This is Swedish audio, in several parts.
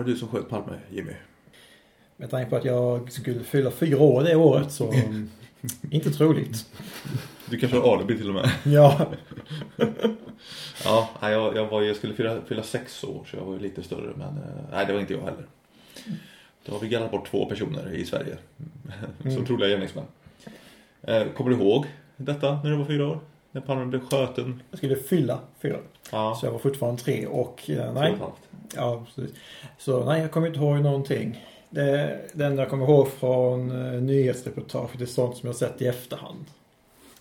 var det du som sköt Palme, Jimmy? Med tanke på att jag skulle fylla fyra år det året så inte troligt. Du kanske har alibi till och med? Ja. ja, jag, jag, var, jag skulle fylla, fylla sex år så jag var ju lite större men eh, nej det var inte jag heller. Då har vi gallrat bort två personer i Sverige som Mm. troliga gärningsmän. Eh, Kommer du ihåg detta när du var fyra år? När Palme blev sköten? Jag skulle fylla fyra. Ja, Så jag var fortfarande tre och eh, och nej. Ja, precis. Så nej, jag kommer inte ihåg någonting. Det, det enda jag kommer ihåg från uh, nyhetsreportaget är sånt som jag sett i efterhand.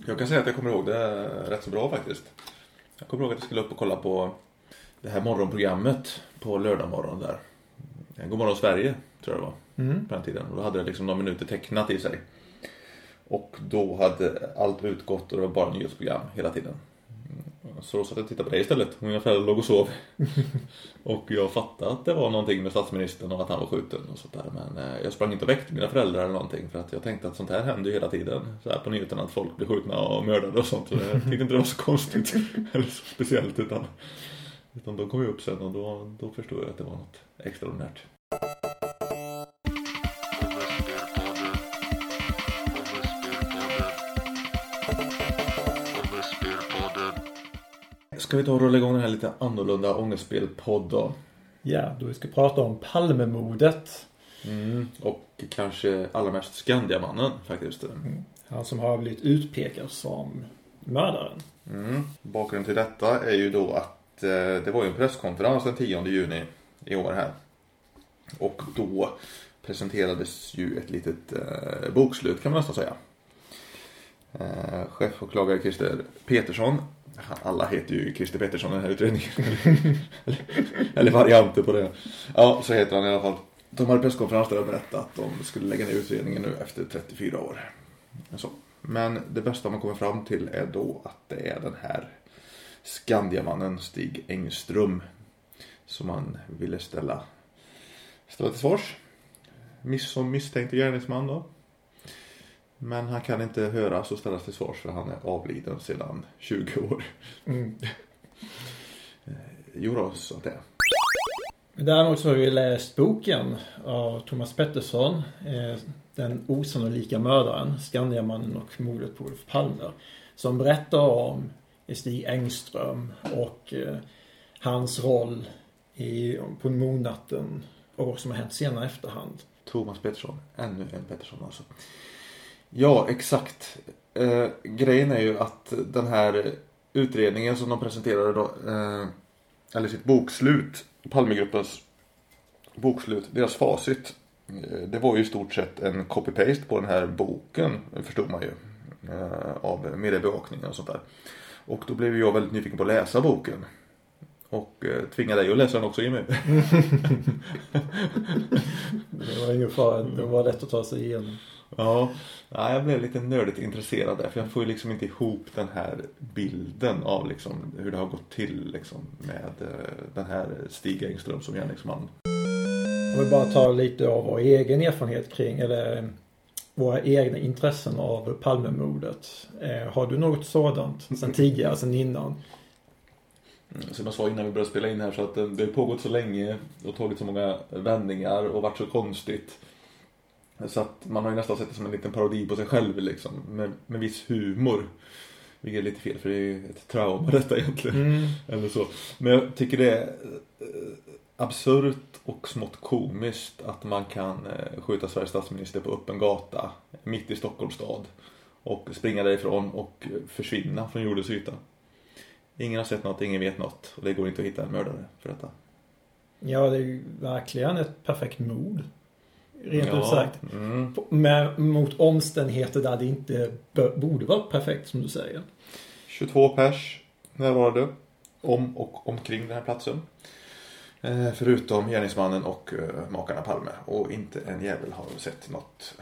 Jag kan säga att jag kommer ihåg det rätt så bra faktiskt. Jag kommer ihåg att jag skulle upp och kolla på det här morgonprogrammet på lördag morgon där. Godmorgon Sverige tror jag det var Mm. på den tiden. Och då hade det liksom några minuter tecknat i sig. Och då hade allt utgått och det var bara nyhetsprogram hela tiden. Mm. Så då satt jag och tittade på det istället. Och Mina föräldrar låg och sov. och jag fattade att det var någonting med statsministern och att han var skjuten och sånt där. Men eh, jag sprang inte och väckte mina föräldrar eller någonting. För att jag tänkte att sånt här händer ju hela tiden. Så här på nyheterna att folk blir skjutna och mördade och sånt. Så jag tyckte inte det var så konstigt. eller så speciellt. Utan, utan de kom ju upp sen och då, då förstod jag att det var något extraordinärt. Ska vi ta och rulla igång den här lite annorlunda ångestspelpodd då? Ja, då vi ska prata om Palmemordet. Mm. Och kanske allra mest Skandiamannen faktiskt. Han som har blivit utpekad som mördaren. Mm. Bakgrunden till detta är ju då att eh, det var ju en presskonferens den 10 juni i år här. Och då presenterades ju ett litet eh, bokslut kan man nästan säga. Eh, chefåklagare Christer Petersson. Alla heter ju Christer Pettersson i den här utredningen. eller, eller varianter på det. Ja, så heter han i alla fall. De hade presskonferens där och berättade att de skulle lägga ner utredningen nu efter 34 år. Så. Men det bästa man kommer fram till är då att det är den här Skandiamannen Stig Engström som man ville ställa, ställa till svars. Miss, som misstänkt gärningsman då. Men han kan inte höras och ställas till svars för han är avliden sedan 20 år. Mm. Jo då, så att det är. Däremot så har vi läst boken av Thomas Pettersson. Eh, den osannolika mördaren, Skandiamannen och mordet på Olof Palme. Som berättar om Stig Engström och eh, hans roll i, på mordnatten och vad som har hänt senare efterhand. Thomas Pettersson. Ännu en Pettersson alltså. Ja, exakt. Eh, grejen är ju att den här utredningen som de presenterade då, eh, eller sitt bokslut, Palmegruppens bokslut, deras facit. Eh, det var ju i stort sett en copy-paste på den här boken, förstod man ju. Eh, av mediebevakningen och sånt där. Och då blev jag väldigt nyfiken på att läsa boken. Och eh, tvingade dig att läsa den också Jimmy. Det var ingen fara, det var lätt att ta sig igenom. Ja, ja, jag blev lite nördigt intresserad där för jag får ju liksom inte ihop den här bilden av liksom hur det har gått till liksom med eh, den här Stig Engström som gärningsman. Jag vill bara ta lite av vår egen erfarenhet kring, eller våra egna intressen av Palmemordet. Eh, har du något sådant sen tidigare, sen innan? Mm, Som jag sa innan vi började spela in här så att eh, det har pågått så länge och tagit så många vändningar och varit så konstigt. Så att man har ju nästan sett det som en liten parodi på sig själv liksom med, med viss humor. Vilket är lite fel för det är ju ett trauma detta egentligen. Mm. Eller så. Men jag tycker det är eh, absurt och smått komiskt att man kan eh, skjuta Sveriges statsminister på öppen gata mitt i Stockholms stad och springa därifrån och försvinna från jordens yta. Ingen har sett något, ingen vet något och det går inte att hitta en mördare för detta. Ja, det är ju verkligen ett perfekt mord. Rent ut Ja, sagt. Mm. Men mot omständigheter där det inte borde vara perfekt som du säger. 22 pers närvarade om och omkring den här platsen. Eh, förutom gärningsmannen och eh, makarna Palme. Och inte en jävel har sett något.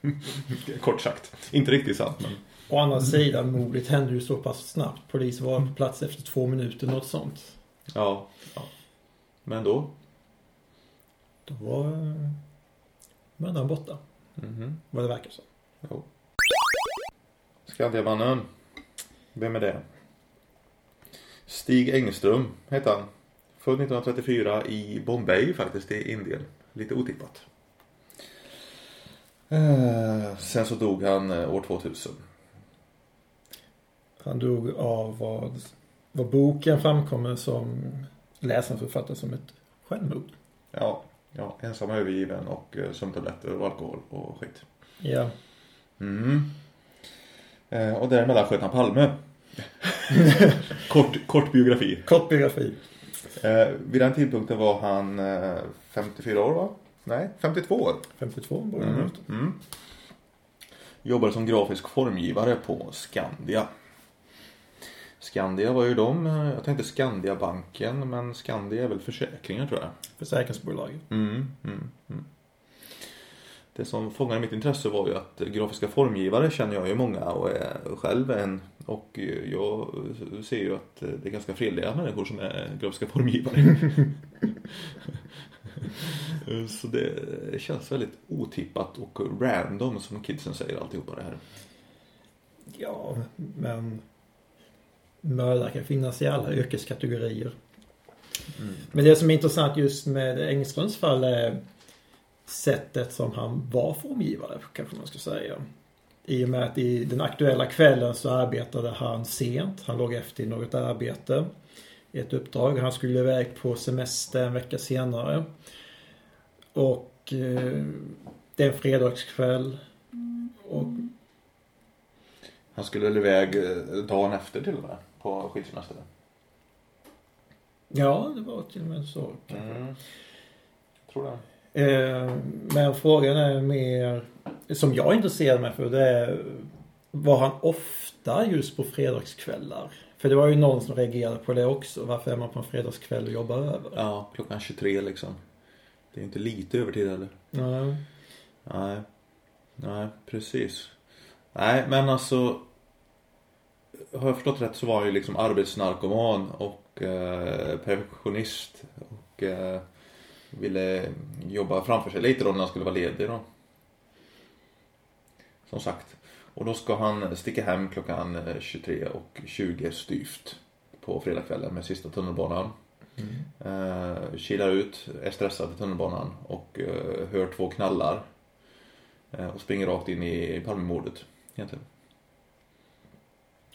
Kort sagt. Inte riktigt sant men. Å andra sidan, mordet hände ju så pass snabbt. Polis var på plats efter två minuter, något sånt. Ja. ja. Men då? Då var eh, mördaren borta. Mhm. Vad det verkar som. Jo. Skandiamannen. Vem är det? Stig Engström heter han. Född 1934 i Bombay faktiskt, i Indien. Lite otippat. Eh, sen så dog han eh, år 2000. Han dog av vad, vad boken framkommer som läsaren författar som ett självmord. Ja, ja ensam och övergiven och eh, sömntabletter och alkohol och skit. Ja. Mm. Eh, och däremellan sköt han Palme. kort, kort biografi. Kort biografi. Eh, vid den tidpunkten var han eh, 54 år va? Nej, 52 år. 52 borde han Mm. mm. Mm. Jobbade som grafisk formgivare på Skandia. Skandia var ju de, jag tänkte Skandiabanken, men Skandia är väl försäkringar tror jag. Försäkringsbolaget. Mm, mm, mm. Det som fångade mitt intresse var ju att grafiska formgivare känner jag ju många och är själv en. Och jag ser ju att det är ganska fredliga människor som är grafiska formgivare. Så det känns väldigt otippat och random som kidsen säger alltihopa det här. Ja, men mördare kan finnas i alla yrkeskategorier. Mm. Men det som är intressant just med Engströms fall är sättet som han var formgivare, kanske man ska säga. I och med att i den aktuella kvällen så arbetade han sent. Han låg efter i något arbete. Ett uppdrag. Han skulle iväg på semester en vecka senare. Och eh, det är en fredagskväll. Och Han skulle iväg eh, dagen efter till och med på skilsmäster. ja, det var till och med så. Mm. Tror det. Eh, men frågan är mer, som jag intresserar mig för, det är var han ofta just på fredagskvällar? För det var ju någon som reagerade på det också. Varför är man på en fredagskväll och jobbar över? Ja, klockan 23 liksom. Det är inte lite övertid heller. Nej. Nej. Nej, precis. Nej, men alltså. Har jag förstått rätt så var han ju liksom arbetsnarkoman och eh, perfektionist. Och eh, ville jobba framför sig lite då när han skulle vara ledig då. Som sagt. Och då ska han sticka hem klockan eh, 23 och 20 styvt på fredagskvällen med sista tunnelbanan. Eh, kilar ut, är stressad i tunnelbanan och eh, hör två knallar. Eh, och springer rakt in i Palmemordet egentligen.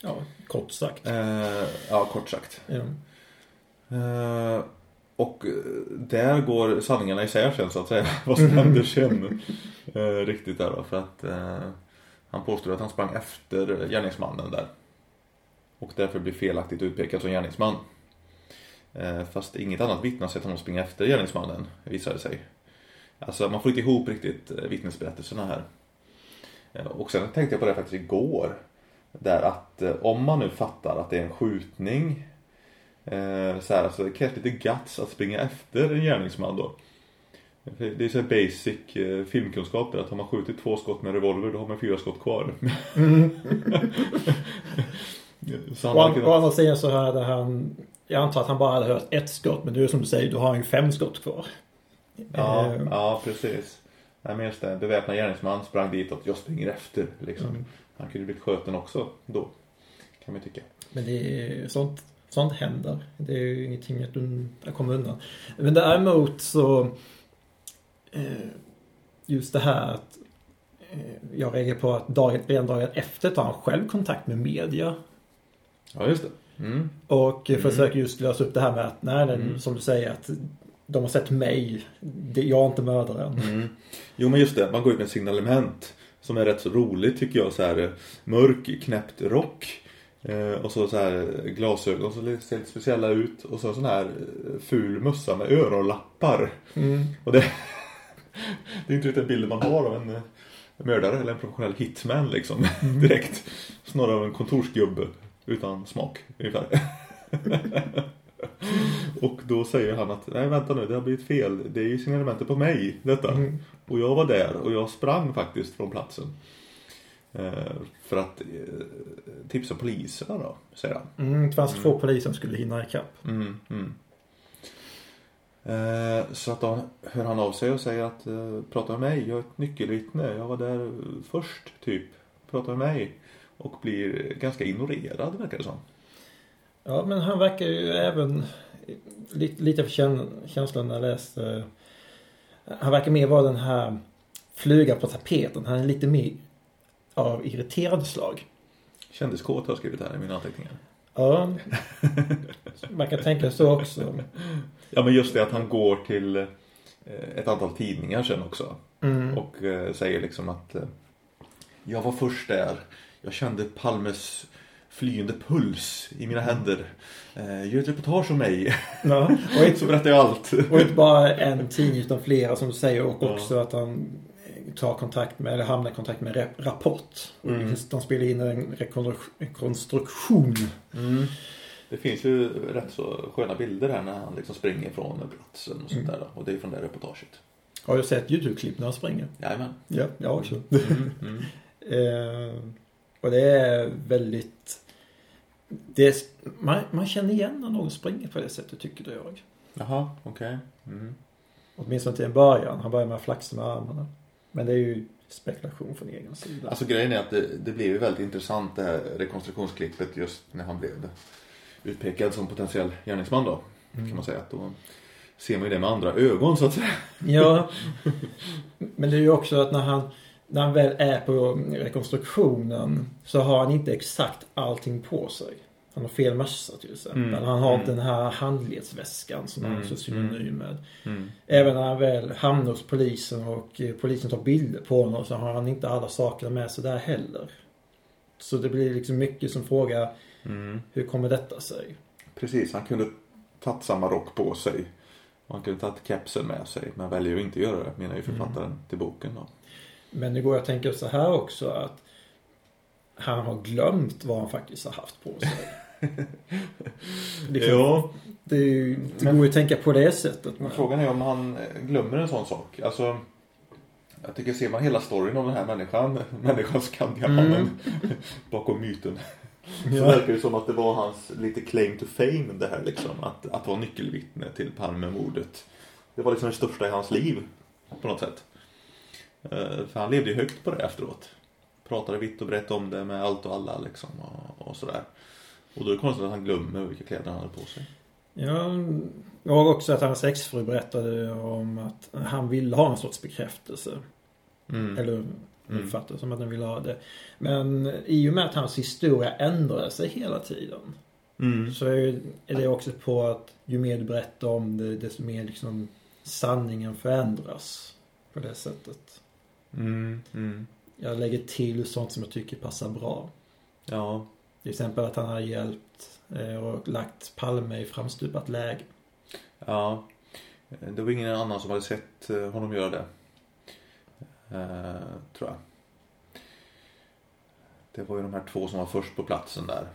Ja, kort sagt. Eh, ja, kort sagt. Ja. Eh, och eh, där går sanningarna isär sen så att säga. Vad som händer sen. Eh, riktigt där då. För att eh, han påstår att han sprang efter gärningsmannen där. Och därför blir felaktigt utpekad som gärningsman. Eh, fast inget annat vittne har sett honom springa efter gärningsmannen, visade det sig. Alltså man får inte ihop riktigt vittnesberättelserna här. Och sen tänkte jag på det faktiskt igår. Där att eh, om man nu fattar att det är en skjutning. Eh, så här, alltså det krävs lite guts att springa efter en gärningsman då. Det är så basic eh, filmkunskaper att har man skjutit två skott med revolver då har man fyra skott kvar. så han Och an- å kunnat... andra sidan så hade han, jag antar att han bara hade hört ett skott. Men du som du säger, du har ju fem skott kvar. Ja, Eh, ja precis. Nej men just det, beväpnad gärningsman sprang ditåt, jag springer efter liksom. Mm. Han kunde blivit skjuten också då. Kan man tycka. Men det är sånt, sånt händer. Det är ju ingenting att un- att komma undan. Men däremot så eh, just det här att eh, jag reagerar på att dagen, redan dagen efter tar han själv kontakt med media Ja just det. Mm. och Mm. försöker just lösa upp det här med att nej, nej Mm. som du säger att de har sett mig. Jag är inte mördaren. Mm. Jo men just det, man går ut med signalement. Som är rätt så roligt tycker jag. Så här, eh, mörk knäppt rock. Eh, och så, så här glasögon som ser lite speciella ut. Och så sån här eh, ful mössa med öronlappar. Mm. Och det, det är inte riktigt bilden man har av en eh, mördare eller en professionell hitman liksom. Direkt. Snarare av en kontorsgubbe utan smak ungefär. och då säger han att nej vänta nu det har blivit fel. Det är ju signalementet på mig detta. Mm. Och jag var där och jag sprang faktiskt från platsen. Eh, för att eh, tipsa poliserna då, säger han. Mm, det fanns två poliser som skulle hinna ikapp. Mm, mm. Eh, så att då hör han av sig och säger att prata med mig, jag är ett nyckelvittne. Jag var där först typ. Prata med mig. Och blir ganska ignorerad verkar det som. Ja, men han verkar ju även lite, lite för kän- känslan när jag läste. Han verkar mer vara den här fluga på tapeten. Han är lite mer av irriterad slag. Kändiskåt har jag skrivit här i mina anteckningar. Ja, man kan tänka så också. Ja men just det att han går till eh, ett antal tidningar sen också. Mm. Och eh, säger liksom att eh, jag var först där. Jag kände Palmes flyende puls i mina händer. Eh, gör ett reportage om mig. Ja, och, inte, Så berättar jag allt. och inte bara en tidning utan flera som du säger och Ja. också att han tar kontakt med, eller hamnar i kontakt med Rapport. Mm. De spelar in en rekonstru- rekonstruktion. Mm. Det finns ju rätt så sköna bilder här när han liksom springer från platsen och sånt där. Och det är från det reportaget. Har du sett YouTube-klipp när han springer? Jajamän. Ja, jag också. Mm, mm. Eh, och det är väldigt... Det är, man, man känner igen när någon springer på det sättet tycker jag. Jaha, okej. Mm. Åtminstone till en början. Han börjar med att flaxa med armarna. Men det är ju spekulation från egen sida. Alltså grejen är att det, det blev ju väldigt intressant det här rekonstruktionsklippet just när han blev utpekad som potentiell gärningsman då. Kan man säga att då ser man ju det med andra ögon så att säga. Ja. Men det är ju också att när han, när han väl är på rekonstruktionen så har han inte exakt allting på sig. Han har fel mössa till exempel. Mm. Han har Mm. den här handledsväskan som han Mm. är så synonym med. Mm. Även när han väl hamnar hos polisen och eh, polisen tar bilder på honom så har han inte alla saker med sig där heller. Så det blir liksom mycket som frågar Mm. hur kommer detta sig? Precis, han kunde tagit samma rock på sig. Och han kunde tagit kepsen med sig. Men väljer att inte göra det, menar ju författaren till boken då. Men det går att tänka så här också att han har glömt vad han faktiskt har haft på sig. Liksom, Ja, Det, är ju, det Men- går ju att tänka på det sättet. men frågan är om han eh, glömmer en sån sak. Alltså, jag tycker ser man hela storyn om den här människan, människan Skandiamannen, bakom myten. Så ja, verkar det som att det var hans lite claim to fame det här liksom. Att, att vara nyckelvittne till Palmemordet. Det var liksom det största i hans liv. På något sätt. Eh, För han levde ju högt på det efteråt. Pratade vitt och brett om det med allt och alla liksom. Och, och sådär. Och då är det konstigt att han glömmer vilka kläder han hade på sig. ja, och också att hans exfru berättade om att han ville ha en sorts bekräftelse. Mm. Eller Mm. uppfattade som att han ville ha det. Men i och med att hans historia ändrade sig hela tiden. Mm. Så är det också på att ju mer du berättar om det desto mer liksom sanningen förändras. På det sättet. Mm. Mm. Jag lägger till sånt som jag tycker passar bra. Ja. Till exempel att han har hjälpt eh, och lagt Palme i framstupat läge. Ja. Det var ingen annan som hade sett eh, honom göra det. Eh, tror jag. Det var ju de här två som var först på platsen där.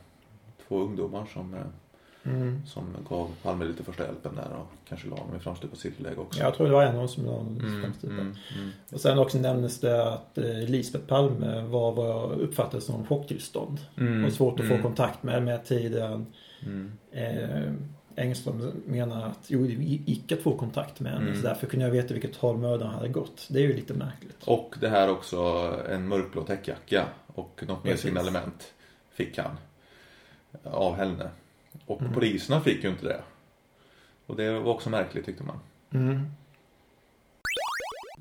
Två ungdomar som, eh, Mm. som gav Palme lite första hjälpen där och kanske la honom i framstupat cirkelläge också. Jag tror det var en av dem som la honom i Mm, framstupat. mm, mm. Och sen också nämndes det att eh, Lisbeth Palme var vad jag uppfattade som chocktillstånd. Mm, Och svårt att mm, få kontakt med med tiden. Mm. Eh, Engström menar att jo, det gick att få kontakt med henne. Mm. Så därför kunde jag veta vilket håll mördaren hade gått. Det är ju lite märkligt. Och det här också en mörkblå täckjacka och något mer signalement fick han av henne. Och Mm. poliserna fick ju inte det. Och det var också märkligt tyckte man. Mm.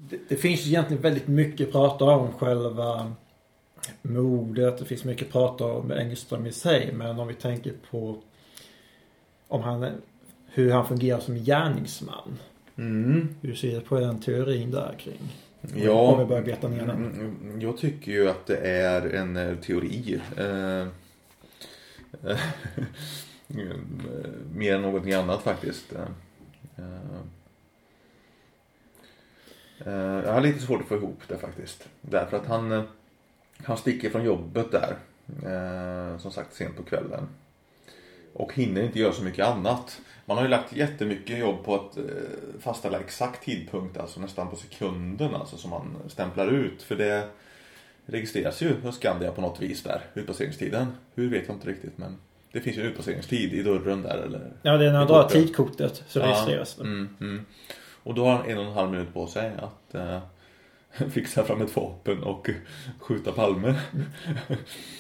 Det, det finns ju egentligen väldigt mycket att prata om själva mordet. Det finns mycket att prata om Engström i sig. Men om vi tänker på om han, hur han fungerar som gärningsman. Mm. Hur ser du på den teorin där kring? Om vi Ja, börjar beta ner den. mm, jag tycker ju att det är en eh, teori. Eh, eh, Eh, mer än någonting annat faktiskt. Eh, eh, jag har lite svårt att få ihop det faktiskt. Därför att han, han sticker från jobbet där. Som sagt sent på kvällen. Och hinner inte göra så mycket annat. Man har ju lagt jättemycket jobb på att fastställa exakt tidpunkt, alltså nästan på sekunden alltså som man stämplar ut. För det registreras ju hos Skandia på något vis där, utpasseringstiden. Hur vet jag inte riktigt men det finns ju en utpasseringstid i dörren där eller Ja, det är när han drar tidkortet så registreras det. Mm, mm. Och då har han en och en halv minut på sig att eh, fixa fram ett vapen och skjuta Palme.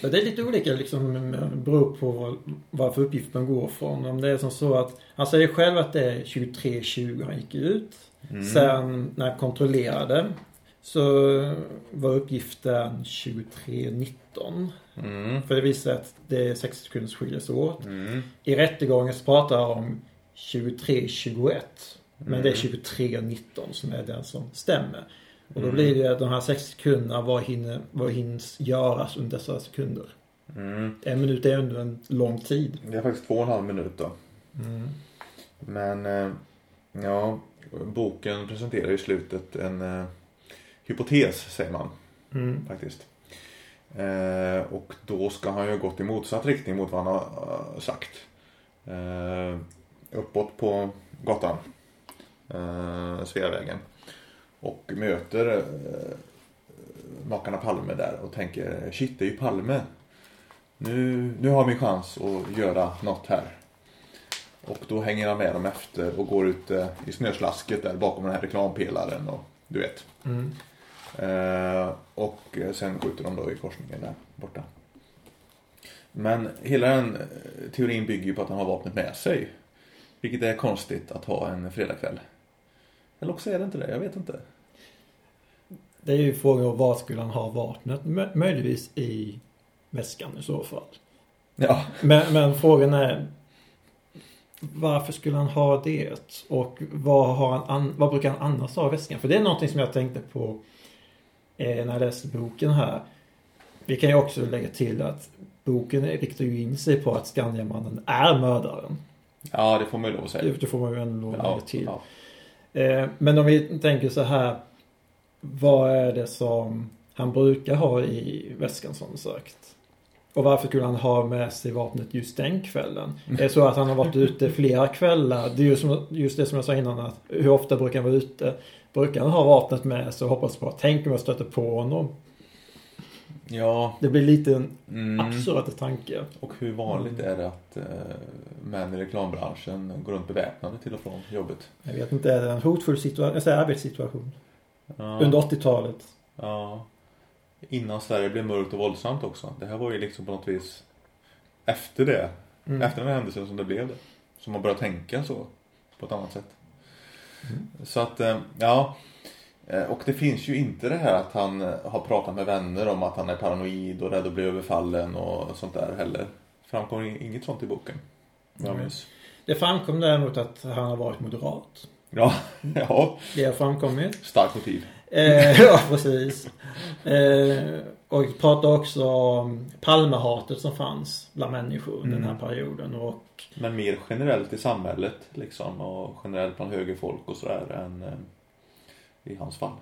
Ja, det är lite olika liksom beror på vad, för uppgift man går från. Om det är som så att han säger själv att det är 23.20 han gick ut. Mm. Sen när jag kontrollerade så var uppgiften 23.19. Mm. För det visar att det är 60 sekunders skiljes åt. Mm. I rättegången så pratar jag om 23.21. Men det är Mm. 23.19 som är den som stämmer. Och då Mm. blir det att de här 60 sekunderna, vad, hinner, vad hinns göras under dessa sekunder? Mm. En minut är ändå en lång tid. Det är faktiskt två och en halv minut då. Men eh, ja, boken presenterar i slutet en eh, hypotes säger man Mm. faktiskt. Eh, och då ska han ju ha gått i motsatt riktning mot vad han har eh, sagt. Eh, uppåt på gatan. Eh, Sveavägen. Och möter eh, makarna Palme där och tänker shit det är ju Palme. Nu, nu har vi chans att göra något här. Och då hänger han med dem efter och går ut eh, i snöslasket där bakom den här reklampelaren och du vet. Mm. Eh, och sen skjuter de då i korsningen där borta. Men hela den eh, teorin bygger ju på att han har vapnet med sig. Vilket är konstigt att ha en fredagkväll. Eller också är det inte det, jag vet inte. Det är ju frågan om var skulle han ha vapnet? Mö- möjligtvis i väskan i så fall. Ja, Men, men frågan är varför skulle han ha det? Och vad, har han an, vad brukar han annars ha i väskan? För det är någonting som jag tänkte på eh, när jag läste boken här. Vi kan ju också lägga till att boken riktar ju in sig på att Skandiamannen är mördaren. ja det får man ju lov att säga. Det får man ju ändå lägga Ja, till. ja. Eh, men om vi tänker så här. Vad är det som han brukar ha i väskan som sagt? Och varför skulle han ha med sig vapnet just den kvällen? Är det så att han har varit ute flera kvällar? Det är ju som, just det som jag sa innan att hur ofta brukar han vara ute? Brukar han ha vapnet med sig och hoppas på att tänk om jag stöter på honom? ja Det blir lite en mm. absurd tanke. Och hur vanligt är det att eh, män i reklambranschen går runt beväpnade till och från jobbet? Jag vet inte, är det en hotfull situation, jag säger arbetssituation? Ja. Under 80-talet? Ja. Innan Sverige blev mörkt och våldsamt också. Det här var ju liksom på något vis efter det. Mm. Efter den här händelsen som det blev det. Som man började tänka så. På ett annat sätt. Så att, eh, ja. Eh, Och det finns ju inte det här att han eh, har pratat med vänner om att han är paranoid och rädd att bli överfallen och sånt där heller. Framkommer inget sånt i boken. Jag minns. Det framkom däremot att han har varit moderat. Ja, ja. Det har framkommit. Starkt motiv. Eh, ja, precis. Eh, och pratar också om Palmehatet som fanns bland människor under den här Mm. perioden. Och Men mer generellt i samhället liksom och generellt bland högerfolk och sådär än eh, i hans fall.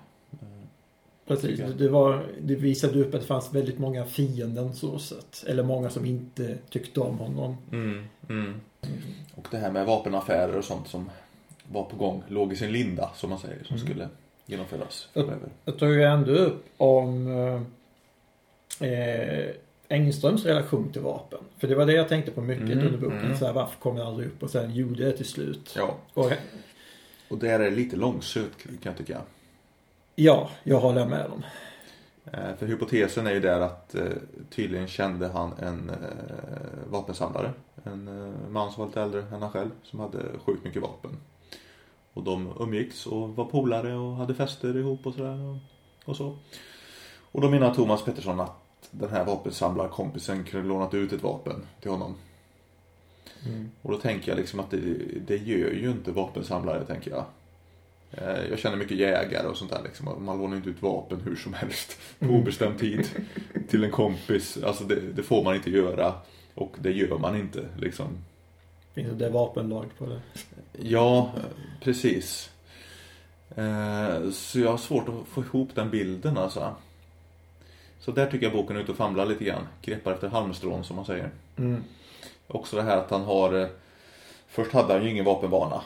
Precis, jag. det, var, det visade upp att det fanns väldigt många fienden så sett. Eller många som inte tyckte om honom. Mm, mm. Och det här med vapenaffärer och sånt som var på gång låg i sin linda som man säger som Mm. skulle genomföras framöver. Jag tog ju ändå upp om eh, eh, Engströms relation till vapen. För det var det jag tänkte på mycket Mm, under boken. mm. Så här, varför kom det aldrig upp? Och sen gjorde det till slut. Ja, Och, och det är lite långsökt kan jag tycka. ja, jag håller med dem. Eh, För hypotesen är ju där att eh, tydligen kände han en eh, vapensamlare. En man som var lite äldre än han själv som hade sjukt mycket vapen. Och de umgicks och var polare och hade fester ihop och sådär. Och så. Och då menar Thomas Pettersson att den här vapensamlarkompisen kunde lånat ut ett vapen till honom. Och då tänker jag liksom att det, det gör ju inte vapensamlare tänker jag. Eh, Jag känner mycket jägare och sånt där liksom. Man lånar inte ut vapen hur som helst på Mm. obestämd tid till en kompis. Alltså det, det får man inte göra. Och det gör man inte liksom. Finns det vapenlag på det? Ja, precis. Eh, Så jag har svårt att få ihop den bilden alltså. Så där tycker jag boken är ute och famlar lite grann. Greppar efter halmstrån som man säger. Mm. Också det här att han har eh, Först hade han ju ingen vapenvana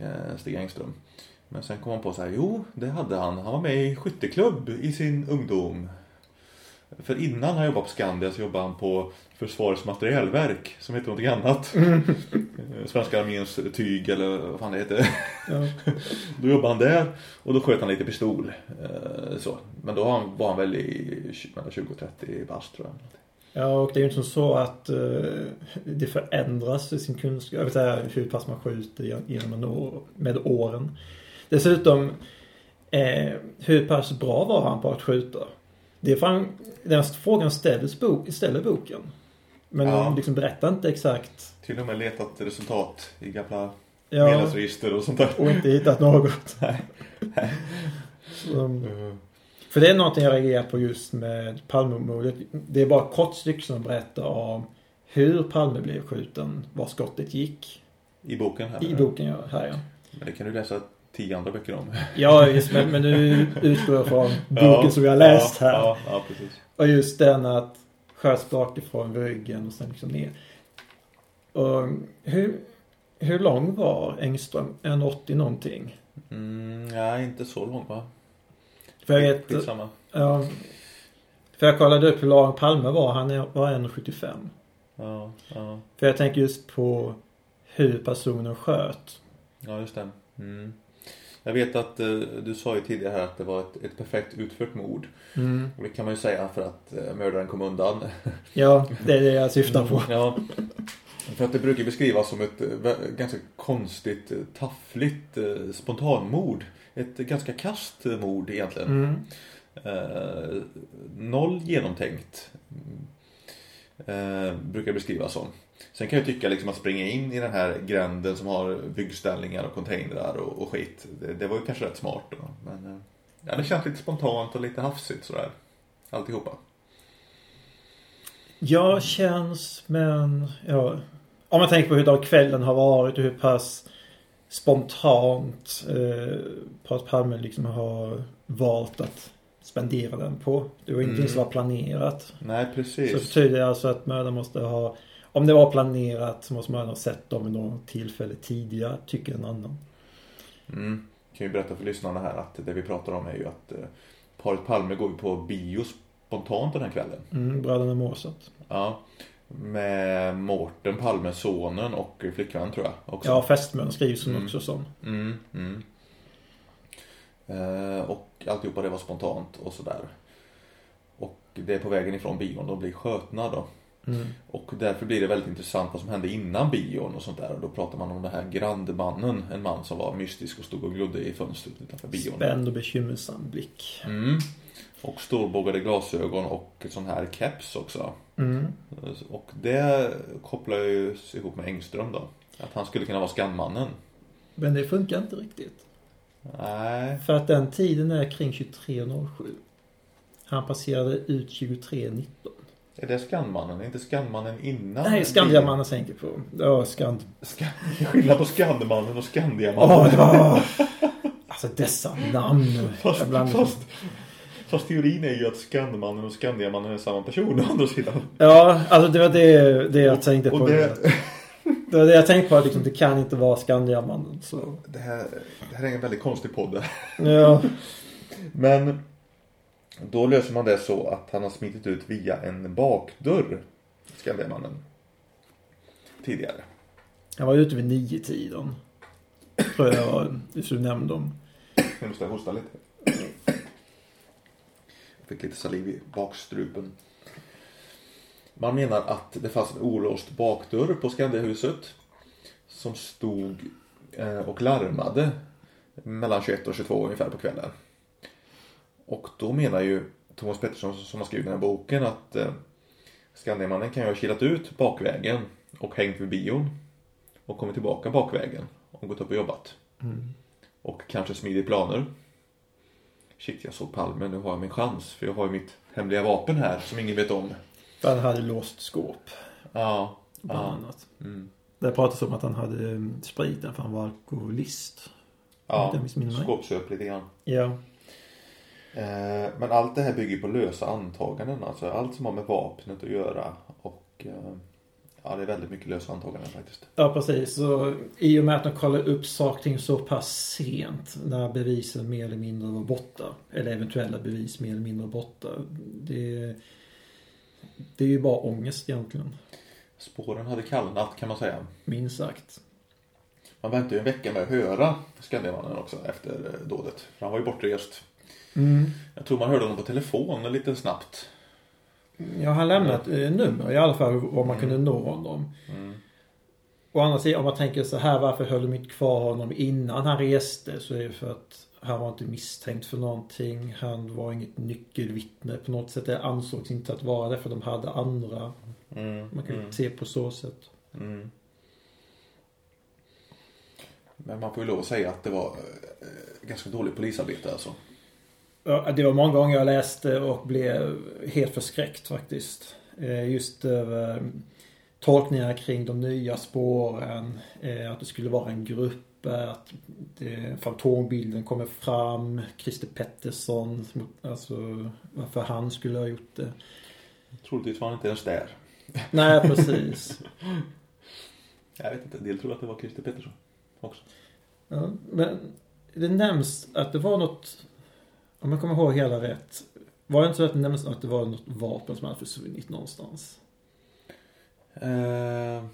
eh, Stig Engström Men sen kom han på så här Jo, det hade han Han var med i skytteklubb i sin ungdom För innan han jobbade på Skandia så jobbade han på Försvarets materielverk som heter något annat. Svenska arméns tyg eller vad fan det heter. Ja. Då jobbade han där och då sköt han lite pistol. eh, Så. Men då var han- väl i tj- mellan 20 och 30 bast tror jag. Ja, och det är ju inte som så att eh, det förändras i sin kunskap. Jag vet inte hur pass man skjuter gen- genom år, med åren. Dessutom, eh, hur pass bra var han på att skjuta? Det är fan, den frågan ställs bok, ställer boken. Men Ja. den liksom berättar inte exakt. Till och med letat resultat i gamla Ja, medlemsregister och sånt där. och inte hittat något. Nej. Så, Eh, för det är någonting jag reagerar på just med Palmemordet. Det är bara ett kort stycke som berättar om hur Palme blev skjuten, var skottet gick. I boken här. I boken ja, här ja. Men det kan du läsa tio andra böcker om. Ja, just men, men nu utgår jag från boken Ja, som jag har läst ja, här. Ja, ja, precis. Och just den att sköts bakifrån ryggen och sen liksom ner. Och hur, hur lång var Engström? En 80 någonting? Mm, nej, inte så långt va? För jag vet, Skitsamma. ja, för jag kollade upp hur lång Palme var. Han var 1,75. Ja, ja, För jag tänker just på hur personen sköt. ja, just det. Mm. Jag vet att eh, du sa ju tidigare här att det var ett, ett perfekt utfört mord. Mm. Och det kan man ju säga för att eh, mördaren kom undan. Ja, det är det jag syftar på. Ja. För att det brukar beskrivas som ett eh, ganska konstigt, eh, taffligt eh, spontanmord. Ett ganska kast mord egentligen. Mm. Eh, noll genomtänkt. Eh, brukar beskrivas som. Sen kan jag tycka liksom att springa in i den här gränden som har byggställningar och containrar och, och skit. Det, det var ju kanske rätt smart då. Men eh, ja, det känns lite spontant och lite hafsigt sådär. Alltihopa. Ja, känns men ja. Om man tänker på hur dag kvällen har varit och hur pass spontant eh, Paul Palme liksom har valt att spendera den på. Det var ingenting Mm. som var planerat. Nej, Så precis. det betyder alltså att mördaren måste ha om det var planerat så måste mördaren ha sett dem vid något tillfälle tidigare, tycker en annan. Mm. Kan ju berätta för lyssnarna här att det vi pratar om är ju att eh, paret Palme går på bio spontant den här kvällen. Mm, bröderna Mozart. Ja. Med Mårten Palme, sonen och flickvän tror jag också. Ja, fästmön skrivs hon Mm. också som. Mm, mm. Eh, och alltihopa det var spontant och sådär. Och det är på vägen ifrån bion de blir skötna då. Mm. Och därför blir det väldigt intressant vad som hände innan bion och sånt där. Och då pratar man om den här grandmannen. En man som var mystisk och stod och glodde i fönstret utanför bion. Spänd och bekymmersam blick. Mm. Och storbågade glasögon och sån här keps också. Mm. Och det kopplar ju ihop med Engström då. Att han skulle kunna vara skannmannen. Men det funkar inte riktigt. Nej. För att den tiden är kring 23.07. Han passerade ut 23.19. Är det skannmannen? Är inte skannmannen innan? Nej, Skandiamannen tänker på. Ja, Skand... Ska- Skillnad på Skandemannen och Skandiamannen. Det var... Alltså dessa namn. Fast, Jag blandar- fast, fast teorin är ju att Skandemannen och Skandiamannen är samma person å andra sidan. Ja, alltså det var det, det jag tänkte på. Och det, Det var det jag tänkte på. Att liksom, det kan inte vara Skandiamannen. Så. det, här, det här är en väldigt konstig podd. Ja. Men då löser man det så att han har smitit ut via en bakdörr. Skandiamannen. Tidigare. Jag var ute vid nio tiden. Tror jag var, just du nämnde om. Nu måste jag hosta lite. Jag fick lite saliv i bakstrupen. Man menar att det fanns en olåst bakdörr på Skandiahuset. Som stod eh, och larmade mellan 21 och 22 ungefär på kvällen. Och då menar ju Thomas Pettersson som har skrivit den här boken att eh, Skandiamannen kan ju ha kilat ut bakvägen och hängt vid bion. Och kommit tillbaka bakvägen och gått upp och jobbat. Och kanske smidit planer. Shit, jag såg Palme, nu har jag min chans. För jag har ju mitt hemliga vapen här som ingen vet om. För han hade låst skåp. Ja. Bland Ja. annat. Mm. Det pratas om att han hade mm, spriten för han var alkoholist. Ja, skåpsöp lite grann. Ja. Eh, men allt det här bygger på lösa antaganden. Alltså allt som har med vapnet att göra och eh, Ja, det är väldigt mycket lösa antaganden faktiskt. Ja, precis. Så I och med att de kollade upp saker så pass sent när bevisen mer eller mindre var borta. Eller eventuella bevis mer eller mindre var borta. Det, det är ju bara ångest egentligen. Spåren hade kallnat kan man säga. Minst sagt. Man väntade ju en vecka med att höra Skandiamannen också efter eh, dådet. För han var ju bortrest. Mm. Jag tror man hörde honom på telefon lite snabbt. Ja, han lämnade ett eh, nummer i alla fall var man kunde nå honom. Mm. Å andra sidan om man tänker så här varför höll de inte kvar honom innan han reste så är det för att han var inte misstänkt för någonting. Han var inget nyckelvittne på något sätt. Det ansågs inte att vara det för de hade andra. Mm. Man kan Mm. se på så sätt. Mm. Men man får ju lov att säga att det var eh, ganska dåligt polisarbete alltså. Det var många gånger jag läste och blev helt förskräckt faktiskt. Eh, Just över tolkningar kring de nya spåren. eh, Att det skulle vara en grupp. eh, Att fantombilden kommer fram. Christer Pettersson. Alltså varför han skulle ha gjort det. Troligtvis var han inte ens där. Nej, precis. Jag vet inte, en del tror att det var Christer Pettersson också. Ja, men det nämns att det var något, om jag kommer ihåg hela rätt. Var det inte så att det nämns att det var något vapen som hade försvunnit någonstans? Eh,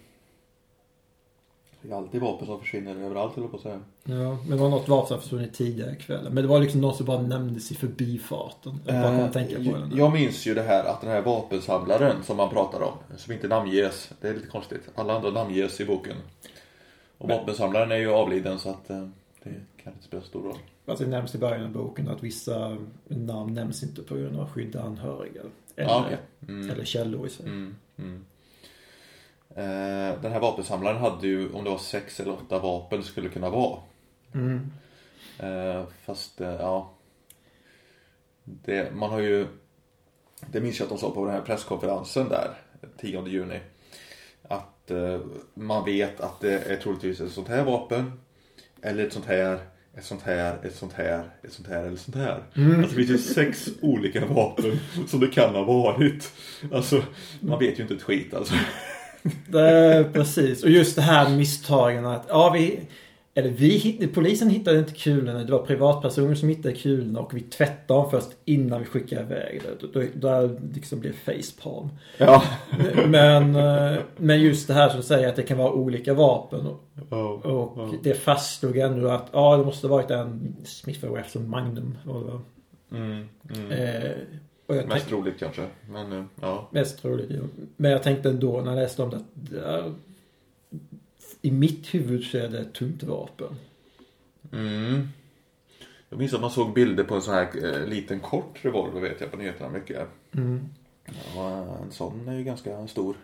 det är alltid vapen som försvinner överallt höll jag på att säga. Ja, men det var något vapen som försvunnit tidigare kvällen. Men det var liksom något som bara nämndes i förbifarten. Jag bara att tänka på Eh, den. jag minns ju det här att den här vapensamlaren som man pratar om, som inte namnges, det är lite konstigt. Alla andra namnges i boken. Och Men- vapensamlaren är ju avliden så att eh, det kan inte spela så stor roll. Alltså det nämns i början av boken att vissa namn nämns inte på grund av skydda anhöriga. Eller, Ja, okej. mm. eller källor i sig. Mm, mm. Eh, den här vapensamlaren hade ju, om det var sex eller åtta vapen det skulle kunna vara. Mm. Eh, fast, eh, ja. Det, man har ju, det minns jag att de sa på den här presskonferensen där, 10 juni. Att eh, man vet att det är troligtvis ett sånt här vapen. Eller ett sånt här, ett sånt här, ett sånt här, ett sånt här eller sånt här. Alltså det finns ju sex olika vapen som det kan ha varit. Alltså, man vet ju inte ett skit alltså. Det precis. Och just det här misstagen att, ja vi, eller vi hittade, polisen hittade inte kulorna. Det var privatpersoner som hittade kulorna och vi tvättade dem först innan vi skickade iväg det. Då, då, där liksom blev facepalm. Ja. Men, eh, men just det här som säger att det kan vara olika vapen. Och, Ja, och det fastslog ändå att, ja det måste varit en Smith Wesson Magnum. Mm, mm. eh, och jag Mest tänkte, troligt kanske. Men eh, ja. mest troligt. ja. Men jag tänkte ändå när jag läste om det. att det är, I mitt huvud så är det ett tungt vapen. Mm. Jag minns att man såg bilder på en sån här eh, liten kort revolver vet jag på nyheterna mycket. Mm. Ja, en sån är ju ganska stor.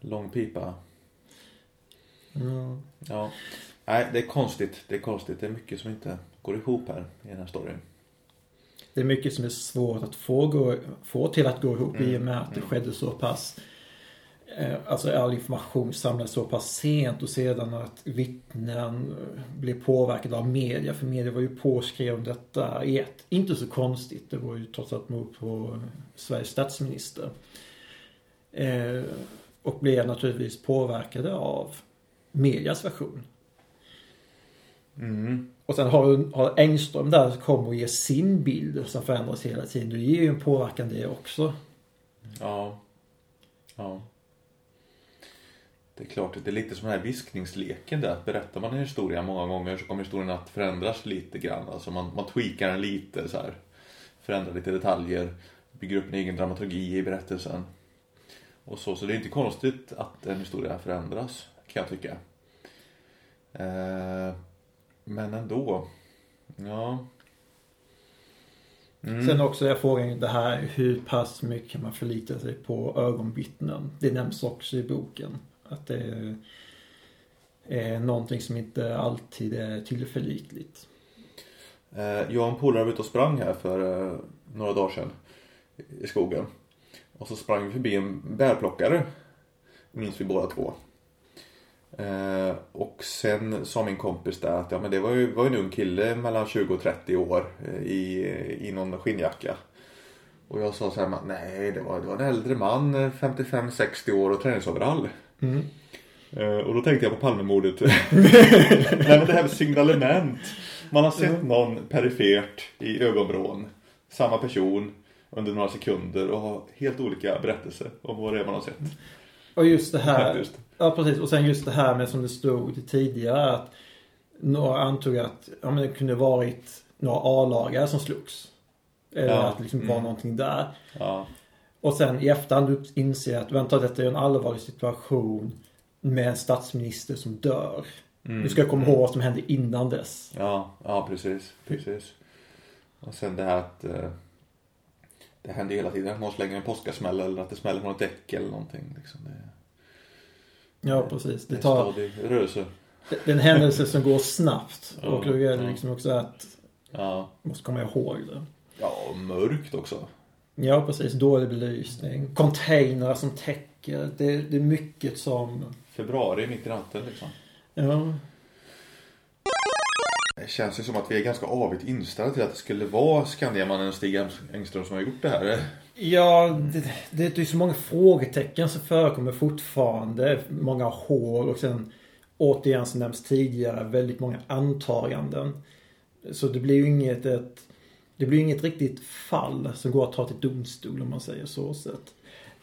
Lång pipa. Ja. Ja. Nej, det är konstigt. Det är konstigt. Det är mycket som inte går ihop här i den här storyn. Det är mycket som är svårt att få, gå, få till att gå ihop i och med att det Mm. skedde så pass Alltså all information samlades så pass sent och sedan att vittnen eh, blev påverkade av media. För media var ju påskrev om detta i ett. Inte så konstigt. Det var ju trots allt mord på Sveriges statsminister. Eh, och blev naturligtvis påverkade av medias version. Mm. Och sen har, har Engström där kommer och ger sin bild som förändras hela tiden. Det ger ju en påverkan det också. Ja. Ja. Det är klart, det är lite som den här viskningsleken där. Berättar man en historia många gånger så kommer historien att förändras lite grann. Alltså man, man tweakar den lite så här. Förändrar lite detaljer. Bygger upp en egen dramaturgi i berättelsen. Och så, så det är inte konstigt att en historia förändras, kan jag tycka. Eh, men ändå. Ja. Mm. Sen också är frågan det här hur pass mycket kan man förlita sig på ögonvittnen. Det nämns också i boken. Att det är, är någonting som inte alltid är tillförlitligt. Jag och en polare var ute och sprang här för eh, några dagar sedan i skogen. Och så sprang vi förbi en bärplockare. Minns vi båda två. Eh, och sen sa min kompis där att ja, men det var ju, var ju en ung kille mellan 20 och 30 år eh, i, i någon skinnjacka. Och jag sa så här, nej det var, det var en äldre man, 55-60 år och träningsoverall. Mm. Eh, och då tänkte jag på Palmemordet. nej men det här med signalement. Man har sett någon perifert i ögonvrån. Samma person under några sekunder och har helt olika berättelser om vad det är man har sett. Och just det här. Faktiskt. Ja precis. Och sen just det här med som det stod tidigare att några antog att ja, men det kunde varit några A-lagare som slogs. Eller Ja, att det liksom var mm. någonting där. Ja, Och sen i efterhand inser att vänta detta är en allvarlig situation med en statsminister som dör. Mm. Du ska komma ihåg vad som hände innan dess. ja, ja precis, precis. Och sen det här att eh, det händer hela tiden. Någon slänger en påskasmäll eller att det smäller från ett däck eller någonting. Liksom. Det, Ja precis. det Det tar stadig rörelse. det är en händelse som går snabbt. Och då är det liksom också att Ja. måste komma ihåg det. ja, och mörkt också. Ja precis. Dålig belysning. Containrar som täcker. Det, det är mycket som... Februari mitt i natten liksom. Ja. Det känns ju som att vi är ganska avigt inställda till att det skulle vara Skandiamannen Stig Engström som har gjort det här. Ja, det, det är ju så många frågetecken som förekommer fortfarande. Många hål och sen återigen som nämns tidigare väldigt många antaganden. Så det blir ju inget ett, det blir inget riktigt fall som går att ta till domstol om man säger så sett.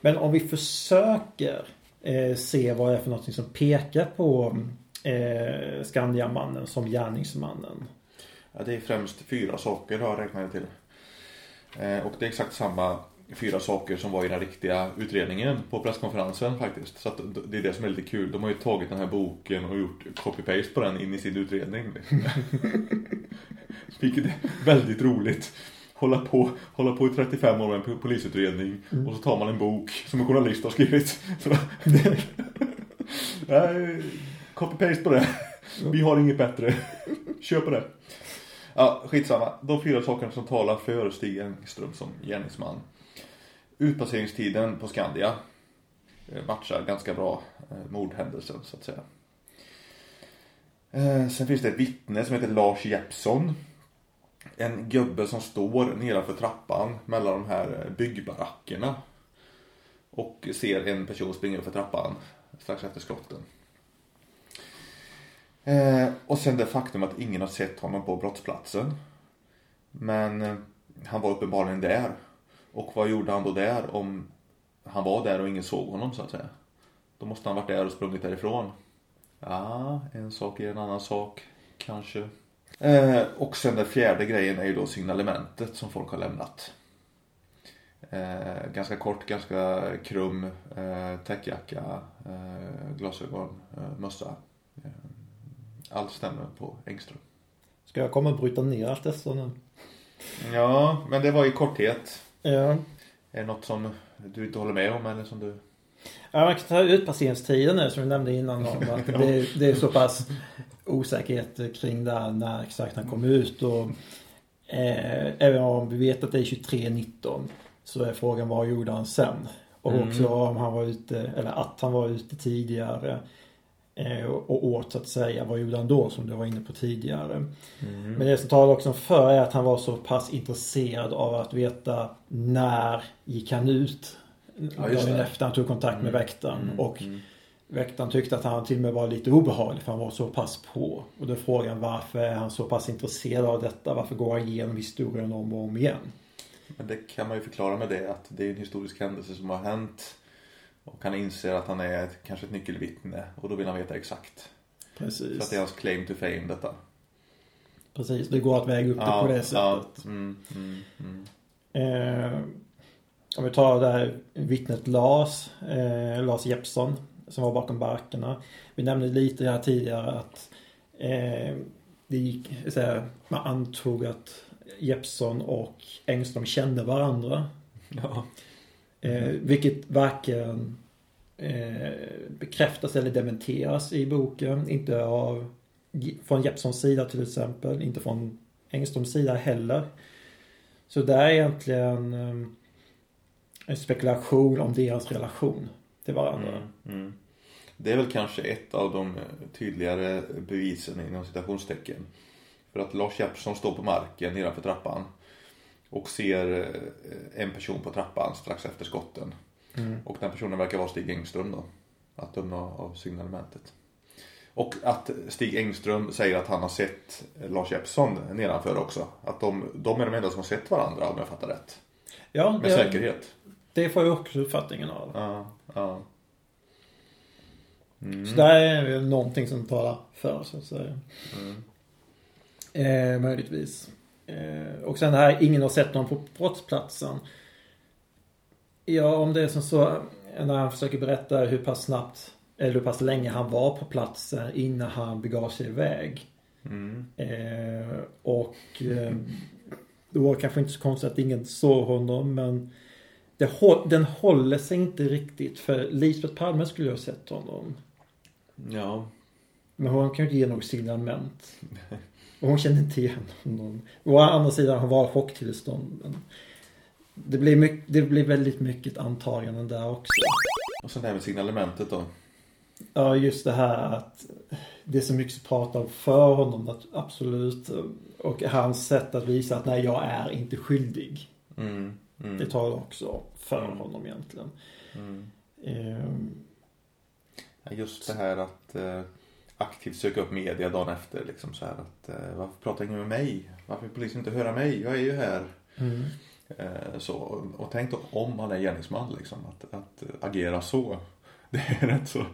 Men om vi försöker eh, se vad det är för något som pekar på eh, Skandiamannen som gärningsmannen. Ja, det är främst fyra saker har jag räknat till. Eh, och det är exakt samma fyra saker som var i den riktiga utredningen på presskonferensen faktiskt. Så att det är det som är lite kul. De har ju tagit den här boken och gjort copy-paste på den in i sin utredning. Vilket är väldigt roligt. Hålla på, hålla på i 35 år med en polisutredning och så tar man en bok som en journalist har skrivit. Copy-paste på det. Vi har inget bättre. Kör på det. Ja, skitsamma. De fyra sakerna som talar för Stig Engström som gärningsman. Utpasseringstiden på Skandia eh, matchar ganska bra eh, mordhändelsen så att säga. Eh, sen finns det ett vittne som heter Lars Jeppsson. En gubbe som står nedanför trappan mellan de här byggbarackerna. Och ser en person springa upp för trappan strax efter skotten. Och sen det faktum att ingen har sett honom på brottsplatsen. Men han var uppenbarligen där. Och vad gjorde han då där om han var där och ingen såg honom så att säga? Då måste han varit där och sprungit därifrån. Ja, en sak är en annan sak. Kanske. Eh, och sen den fjärde grejen är ju då signalementet som folk har lämnat. Eh, ganska kort, ganska krum, eh, täckjacka, eh, glasögon, eh, mössa. Eh, allt stämmer på Engström. Ska jag komma och bryta ner allt detta nu? Ja, men det var i korthet. Ja. Är det något som du inte håller med om eller som du... Ja, man kan ta utpasseringstiden nu som vi nämnde innan om att det, är- det är så pass osäkerhet kring där när exakt han kom ut och eh, även om vi vet att det är 23.19 så är frågan vad gjorde han sen? Och Mm. också om han var ute, eller att han var ute tidigare och åt så att säga. Vad gjorde han då som du var inne på tidigare? Men det som talar också för är att han var så pass intresserad av att veta när gick han ut? Ja, dagen efter han tog kontakt med väktaren. Mm, Och mm. väktaren tyckte att han till och med var lite obehaglig för han var så pass på. Och då är frågan varför är han så pass intresserad av detta? Varför går han igenom historien om och om igen? Men det kan man ju förklara med det att det är en historisk händelse som har hänt. Och han inser att han är ett, kanske ett nyckelvittne och då vill han veta exakt. Så att Precis. det är hans claim to fame detta. Precis, det går att väga upp det på det sättet. Ja, mm, mm, mm. Eh, om vi tar det här vittnet Lars, eh, Lars Jeppsson som var bakom barackerna. Vi nämnde lite här tidigare att eh, det gick, så här, man antog att Jeppsson och Engström kände varandra. Ja. Eh, vilket varken eh, bekräftas eller dementeras i boken. Inte av, från Jeppssons sida till exempel. Inte från Engströms sida heller. Så det är egentligen eh, en spekulation om deras relation till varandra. Mm, mm. Det är väl kanske ett av de eh, tydligare bevisen inom citationstecken. För att Lars Jeppsson står på marken nedanför trappan. Och ser eh, en person på trappan strax efter skotten. Mm. Och den personen verkar vara Stig Engström då. Att döma av signalementet. Och att Stig Engström säger att han har sett Lars Jeppsson nedanför också. Att de, de är de enda som har sett varandra om jag fattar rätt. Ja, Med det, säkerhet. det får jag också uppfattningen av. Ja, ja. Så där är väl någonting som talar för så att säga. Mm. Eh, möjligtvis. Eh, och sen det här, ingen har sett någon på brottsplatsen. Ja, om det är som så när han försöker berätta hur pass snabbt eller hur pass länge han var på platsen innan han begav sig iväg. Mm. Eh, och eh, det var kanske inte så konstigt att ingen såg honom men hå- den håller sig inte riktigt för Lisbeth Palme skulle ju ha sett honom. Ja. Men hon kan ju inte ge något signalement. Och hon kände inte igen honom. Å andra sidan, hon var chocktillstånd. Men det blir, mycket, det blir väldigt mycket antaganden där också. Och sen det här med signalementet då. Ja, just det här att det är så mycket som pratar för honom, att, absolut. Och hans sätt att visa att nej, jag är inte skyldig. Mm. Mm. Det tar också för Mm. honom egentligen. Mm. Ehm, Just det här att eh, aktivt söka upp media dagen efter. Liksom så här att, eh, varför pratar ingen med mig? Varför vill polisen inte höra mig? Jag är ju här. mm. Eh, så, och tänk då om han är gärningsman liksom. Att, att agera så. Det är rätt så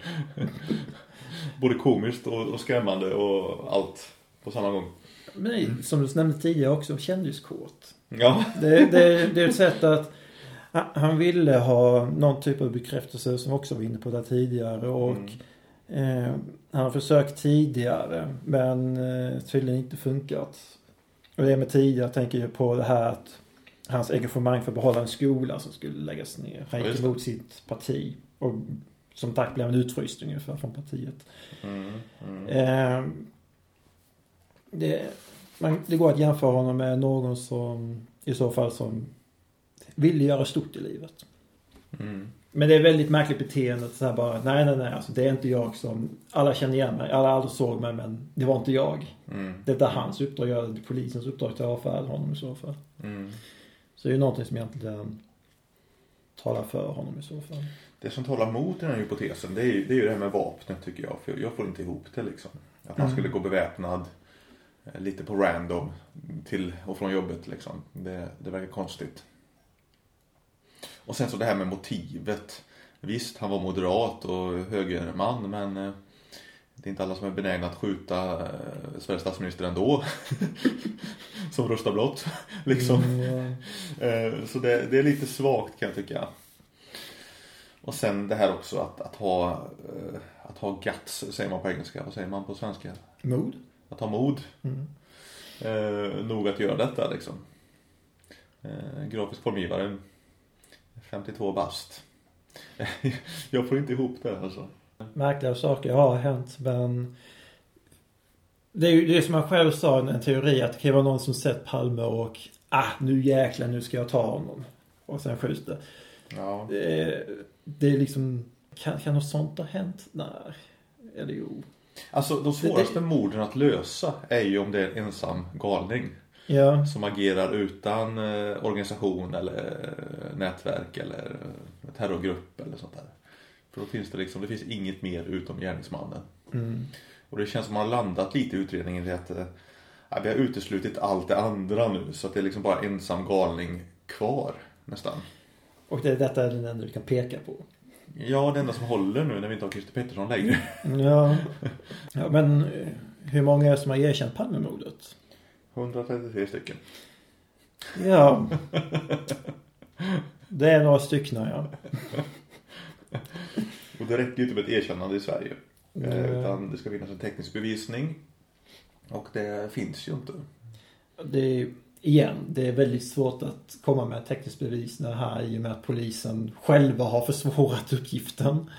både komiskt och, och skrämmande och allt på samma gång. Men som du nämnde tidigare också, kändiskort. Ja. Det, det, det är ett sätt att han- ville ha någon typ av bekräftelse som också var inne på det tidigare och Mm. Eh, han har försökt tidigare men eh, tydligen inte funkat. Och det med tidigare tänker jag på det här att hans engagemang för att behålla en skola som skulle läggas ner. Han gick emot sitt parti och som tack blev han utfryst ungefär från partiet. Mm. Mm. Eh, det, man, det går att jämföra honom med någon som i så fall som ville göra stort i livet. Mm. Men det är väldigt märkligt beteende att så här bara nej nej nej alltså det är inte jag som alla känner igen mig, alla aldrig såg mig men det var inte jag. Mm. Det är hans uppdrag, jag polisens uppdrag att avfärda honom i så fall. Mm. Så det är ju någonting som egentligen talar för honom i så fall. Det som talar mot den här hypotesen det är, ju- det är ju det här med vapnet tycker jag. För jag får inte ihop det liksom. Att han Mm. skulle gå beväpnad eh, lite på random till och från jobbet liksom. Det, det verkar konstigt. Och sen så det här med motivet. Visst, han var moderat och högerman men eh, det är inte alla som är benägna att skjuta eh, Sveriges statsminister ändå. som röstar blått. liksom. Mm, Eh, Så det, det är lite svagt kan jag tycka. Och sen det här också att, att ha att ha guts säger man på engelska. Vad säger man på svenska? mod. Att ha mod. Mm. Eh, nog att göra detta liksom. Eh, grafisk formgivare. 52 bast. jag får inte ihop det alltså. Märkliga saker har hänt men det är ju det är som han själv sa, en teori att det kan vara någon som sett Palme och ah, nu jäklar, nu ska jag ta honom. Och sen skjuts det. Ja. Det är, det är liksom, kan, kan något sånt ha hänt? Nej. Eller jo. Alltså de svåraste morden att lösa är ju om det är en ensam galning. Ja. Som agerar utan eh, organisation eller eh, nätverk eller eh, terrorgrupp eller sånt där. För då finns det liksom, det finns inget mer utom gärningsmannen. Mm. Och det känns som man har landat lite i utredningen i att ja, vi har uteslutit allt det andra nu så att det är liksom bara ensam galning kvar nästan. Och det, detta är den enda vi kan peka på. Ja, det enda som håller nu när vi inte har Christer Pettersson längre. Ja. ja men hur många är det som har erkänt Palmemordet? 133 stycken. Ja. Det är några stycken ja. Och det räcker ju inte med ett erkännande i Sverige. Nej. Utan det ska finnas en teknisk bevisning. Och det finns ju inte. Det är, igen, det är väldigt svårt att komma med tekniskt bevis när här i och med att polisen själva har försvårat uppgiften.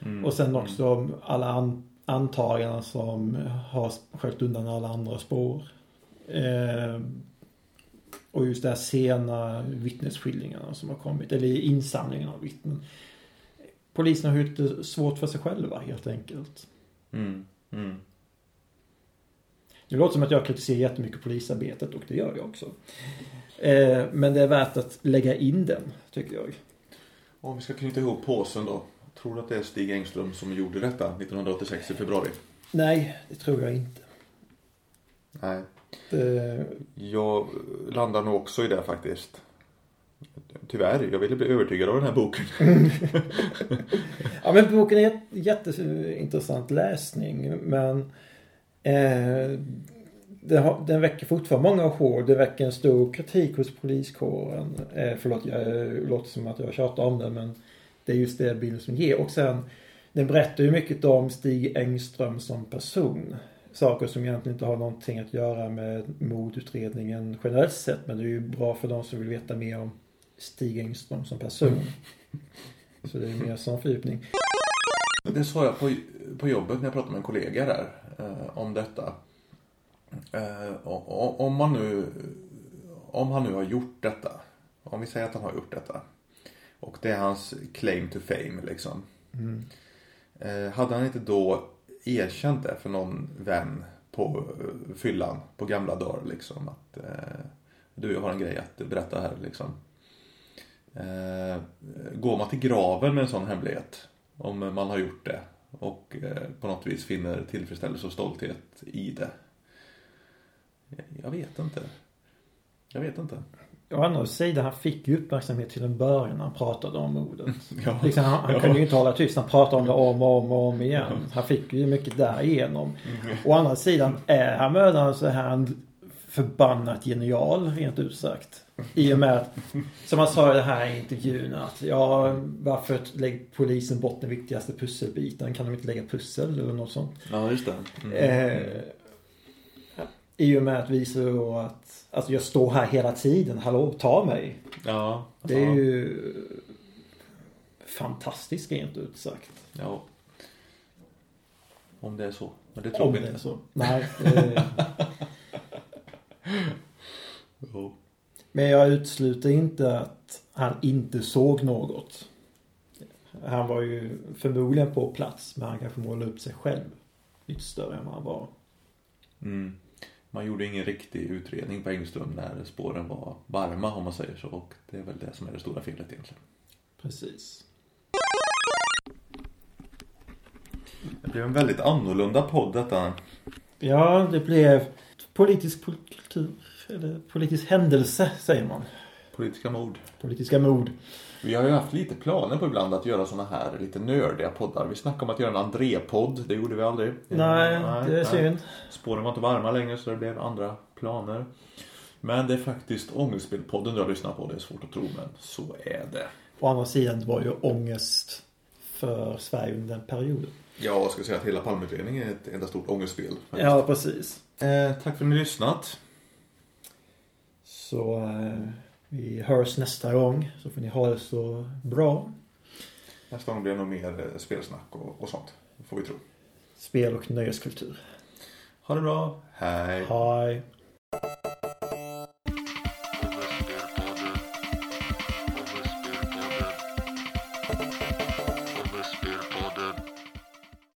Mm. Och sen också om alla an, antaganden som har sköljt undan alla andra spår. Eh, och just det här sena vittnesskildringarna som har kommit, eller insamlingen av vittnen. Polisen har gjort det svårt för sig själva helt enkelt. Mm. Mm. Det låter som att jag kritiserar jättemycket polisarbetet och det gör jag också. Eh, men det är värt att lägga in den, tycker jag. Om vi ska knyta ihop påsen då. Tror du att det är Stig Engström som gjorde detta 1986 i februari? Nej, det tror jag inte. Nej. Det, eh, Jag landar nog också i det faktiskt. Tyvärr, jag ville bli övertygad av den här boken. ja, men boken är jätteintressant läsning, men eh, har, den väcker fortfarande många hår. Det väcker en stor kritik hos poliskåren. Eh, förlåt, jag låter som att jag tjatar om det, men det är just det bilden som ger. Och sen, den berättar ju mycket om Stig Engström som person. Saker som egentligen inte har någonting att göra med mordutredningen generellt sett. Men det är ju bra för de som vill veta mer om Stig Engström som person. Så det är mer sån fördjupning. Det sa jag på, på jobbet när jag pratade med en kollega där eh, om detta. Eh, och, och, om man nu om han nu har gjort detta. Om vi säger att han har gjort detta. Och det är hans claim to fame liksom. Mm. Eh, hade han inte då erkänt det för någon vän på eh, fyllan på gamla dagar liksom att eh, du jag har en grej att berätta här liksom. Eh, går man till graven med en sån hemlighet om man har gjort det och eh, på något vis finner tillfredsställelse och stolthet i det. Jag vet inte. Jag vet inte. Å andra sidan, han fick ju uppmärksamhet till en början när han pratade om mordet. Ja. Liksom, han han Ja. kunde ju inte hålla tyst. Han pratade om det om och om och om igen. Han fick ju mycket därigenom. Å andra sidan, är han mördaren så är han förbannat genial, rent ut sagt. I och med att, som han sa i den här intervjun, att ja, varför lägger polisen bort den viktigaste pusselbiten? Kan de inte lägga pussel eller något sånt? Ja, just det. Mm. Eh, I och med att visa då att, alltså jag står här hela tiden, hallå, ta mig. Ja. Det är ja. ju fantastiskt rent ut sagt. Ja. Om det är så. Men det tror Om vi det är inte. så. Nej. eh, Jo. Men jag utesluter inte att han inte såg något. Han var ju förmodligen på plats men han kanske målade upp sig själv lite större än vad han var. Mm. Man gjorde ingen riktig utredning på Engström när spåren var varma om man säger så. Och det är väl det som är det stora felet egentligen. Precis. Det blev en väldigt annorlunda podd detta. Ja, det blev politisk kultur, eller politisk händelse säger man. Politiska mord. Politiska mord. Vi har ju haft lite planer på ibland att göra såna här lite nördiga poddar. Vi snackade om att göra en André-podd. Det gjorde vi aldrig. Nej, det är nej. synd. Spåren var inte varma längre så det blev andra planer. Men det är faktiskt Ångestspelpodden du har lyssnat på. Det är svårt att tro men så är det. Å andra sidan var ju ångest för Sverige under den perioden. Ja, jag ska säga att hela Palmeutredningen är ett enda stort ångestspel. Ja, precis. Eh, tack för att ni har lyssnat. Så eh, vi hörs nästa gång. Så får ni ha det så bra. Nästa gång blir det nog mer eh, spelsnack och, och sånt. Får vi tro. Spel och nöjeskultur. Ha det bra. Hej. Hej.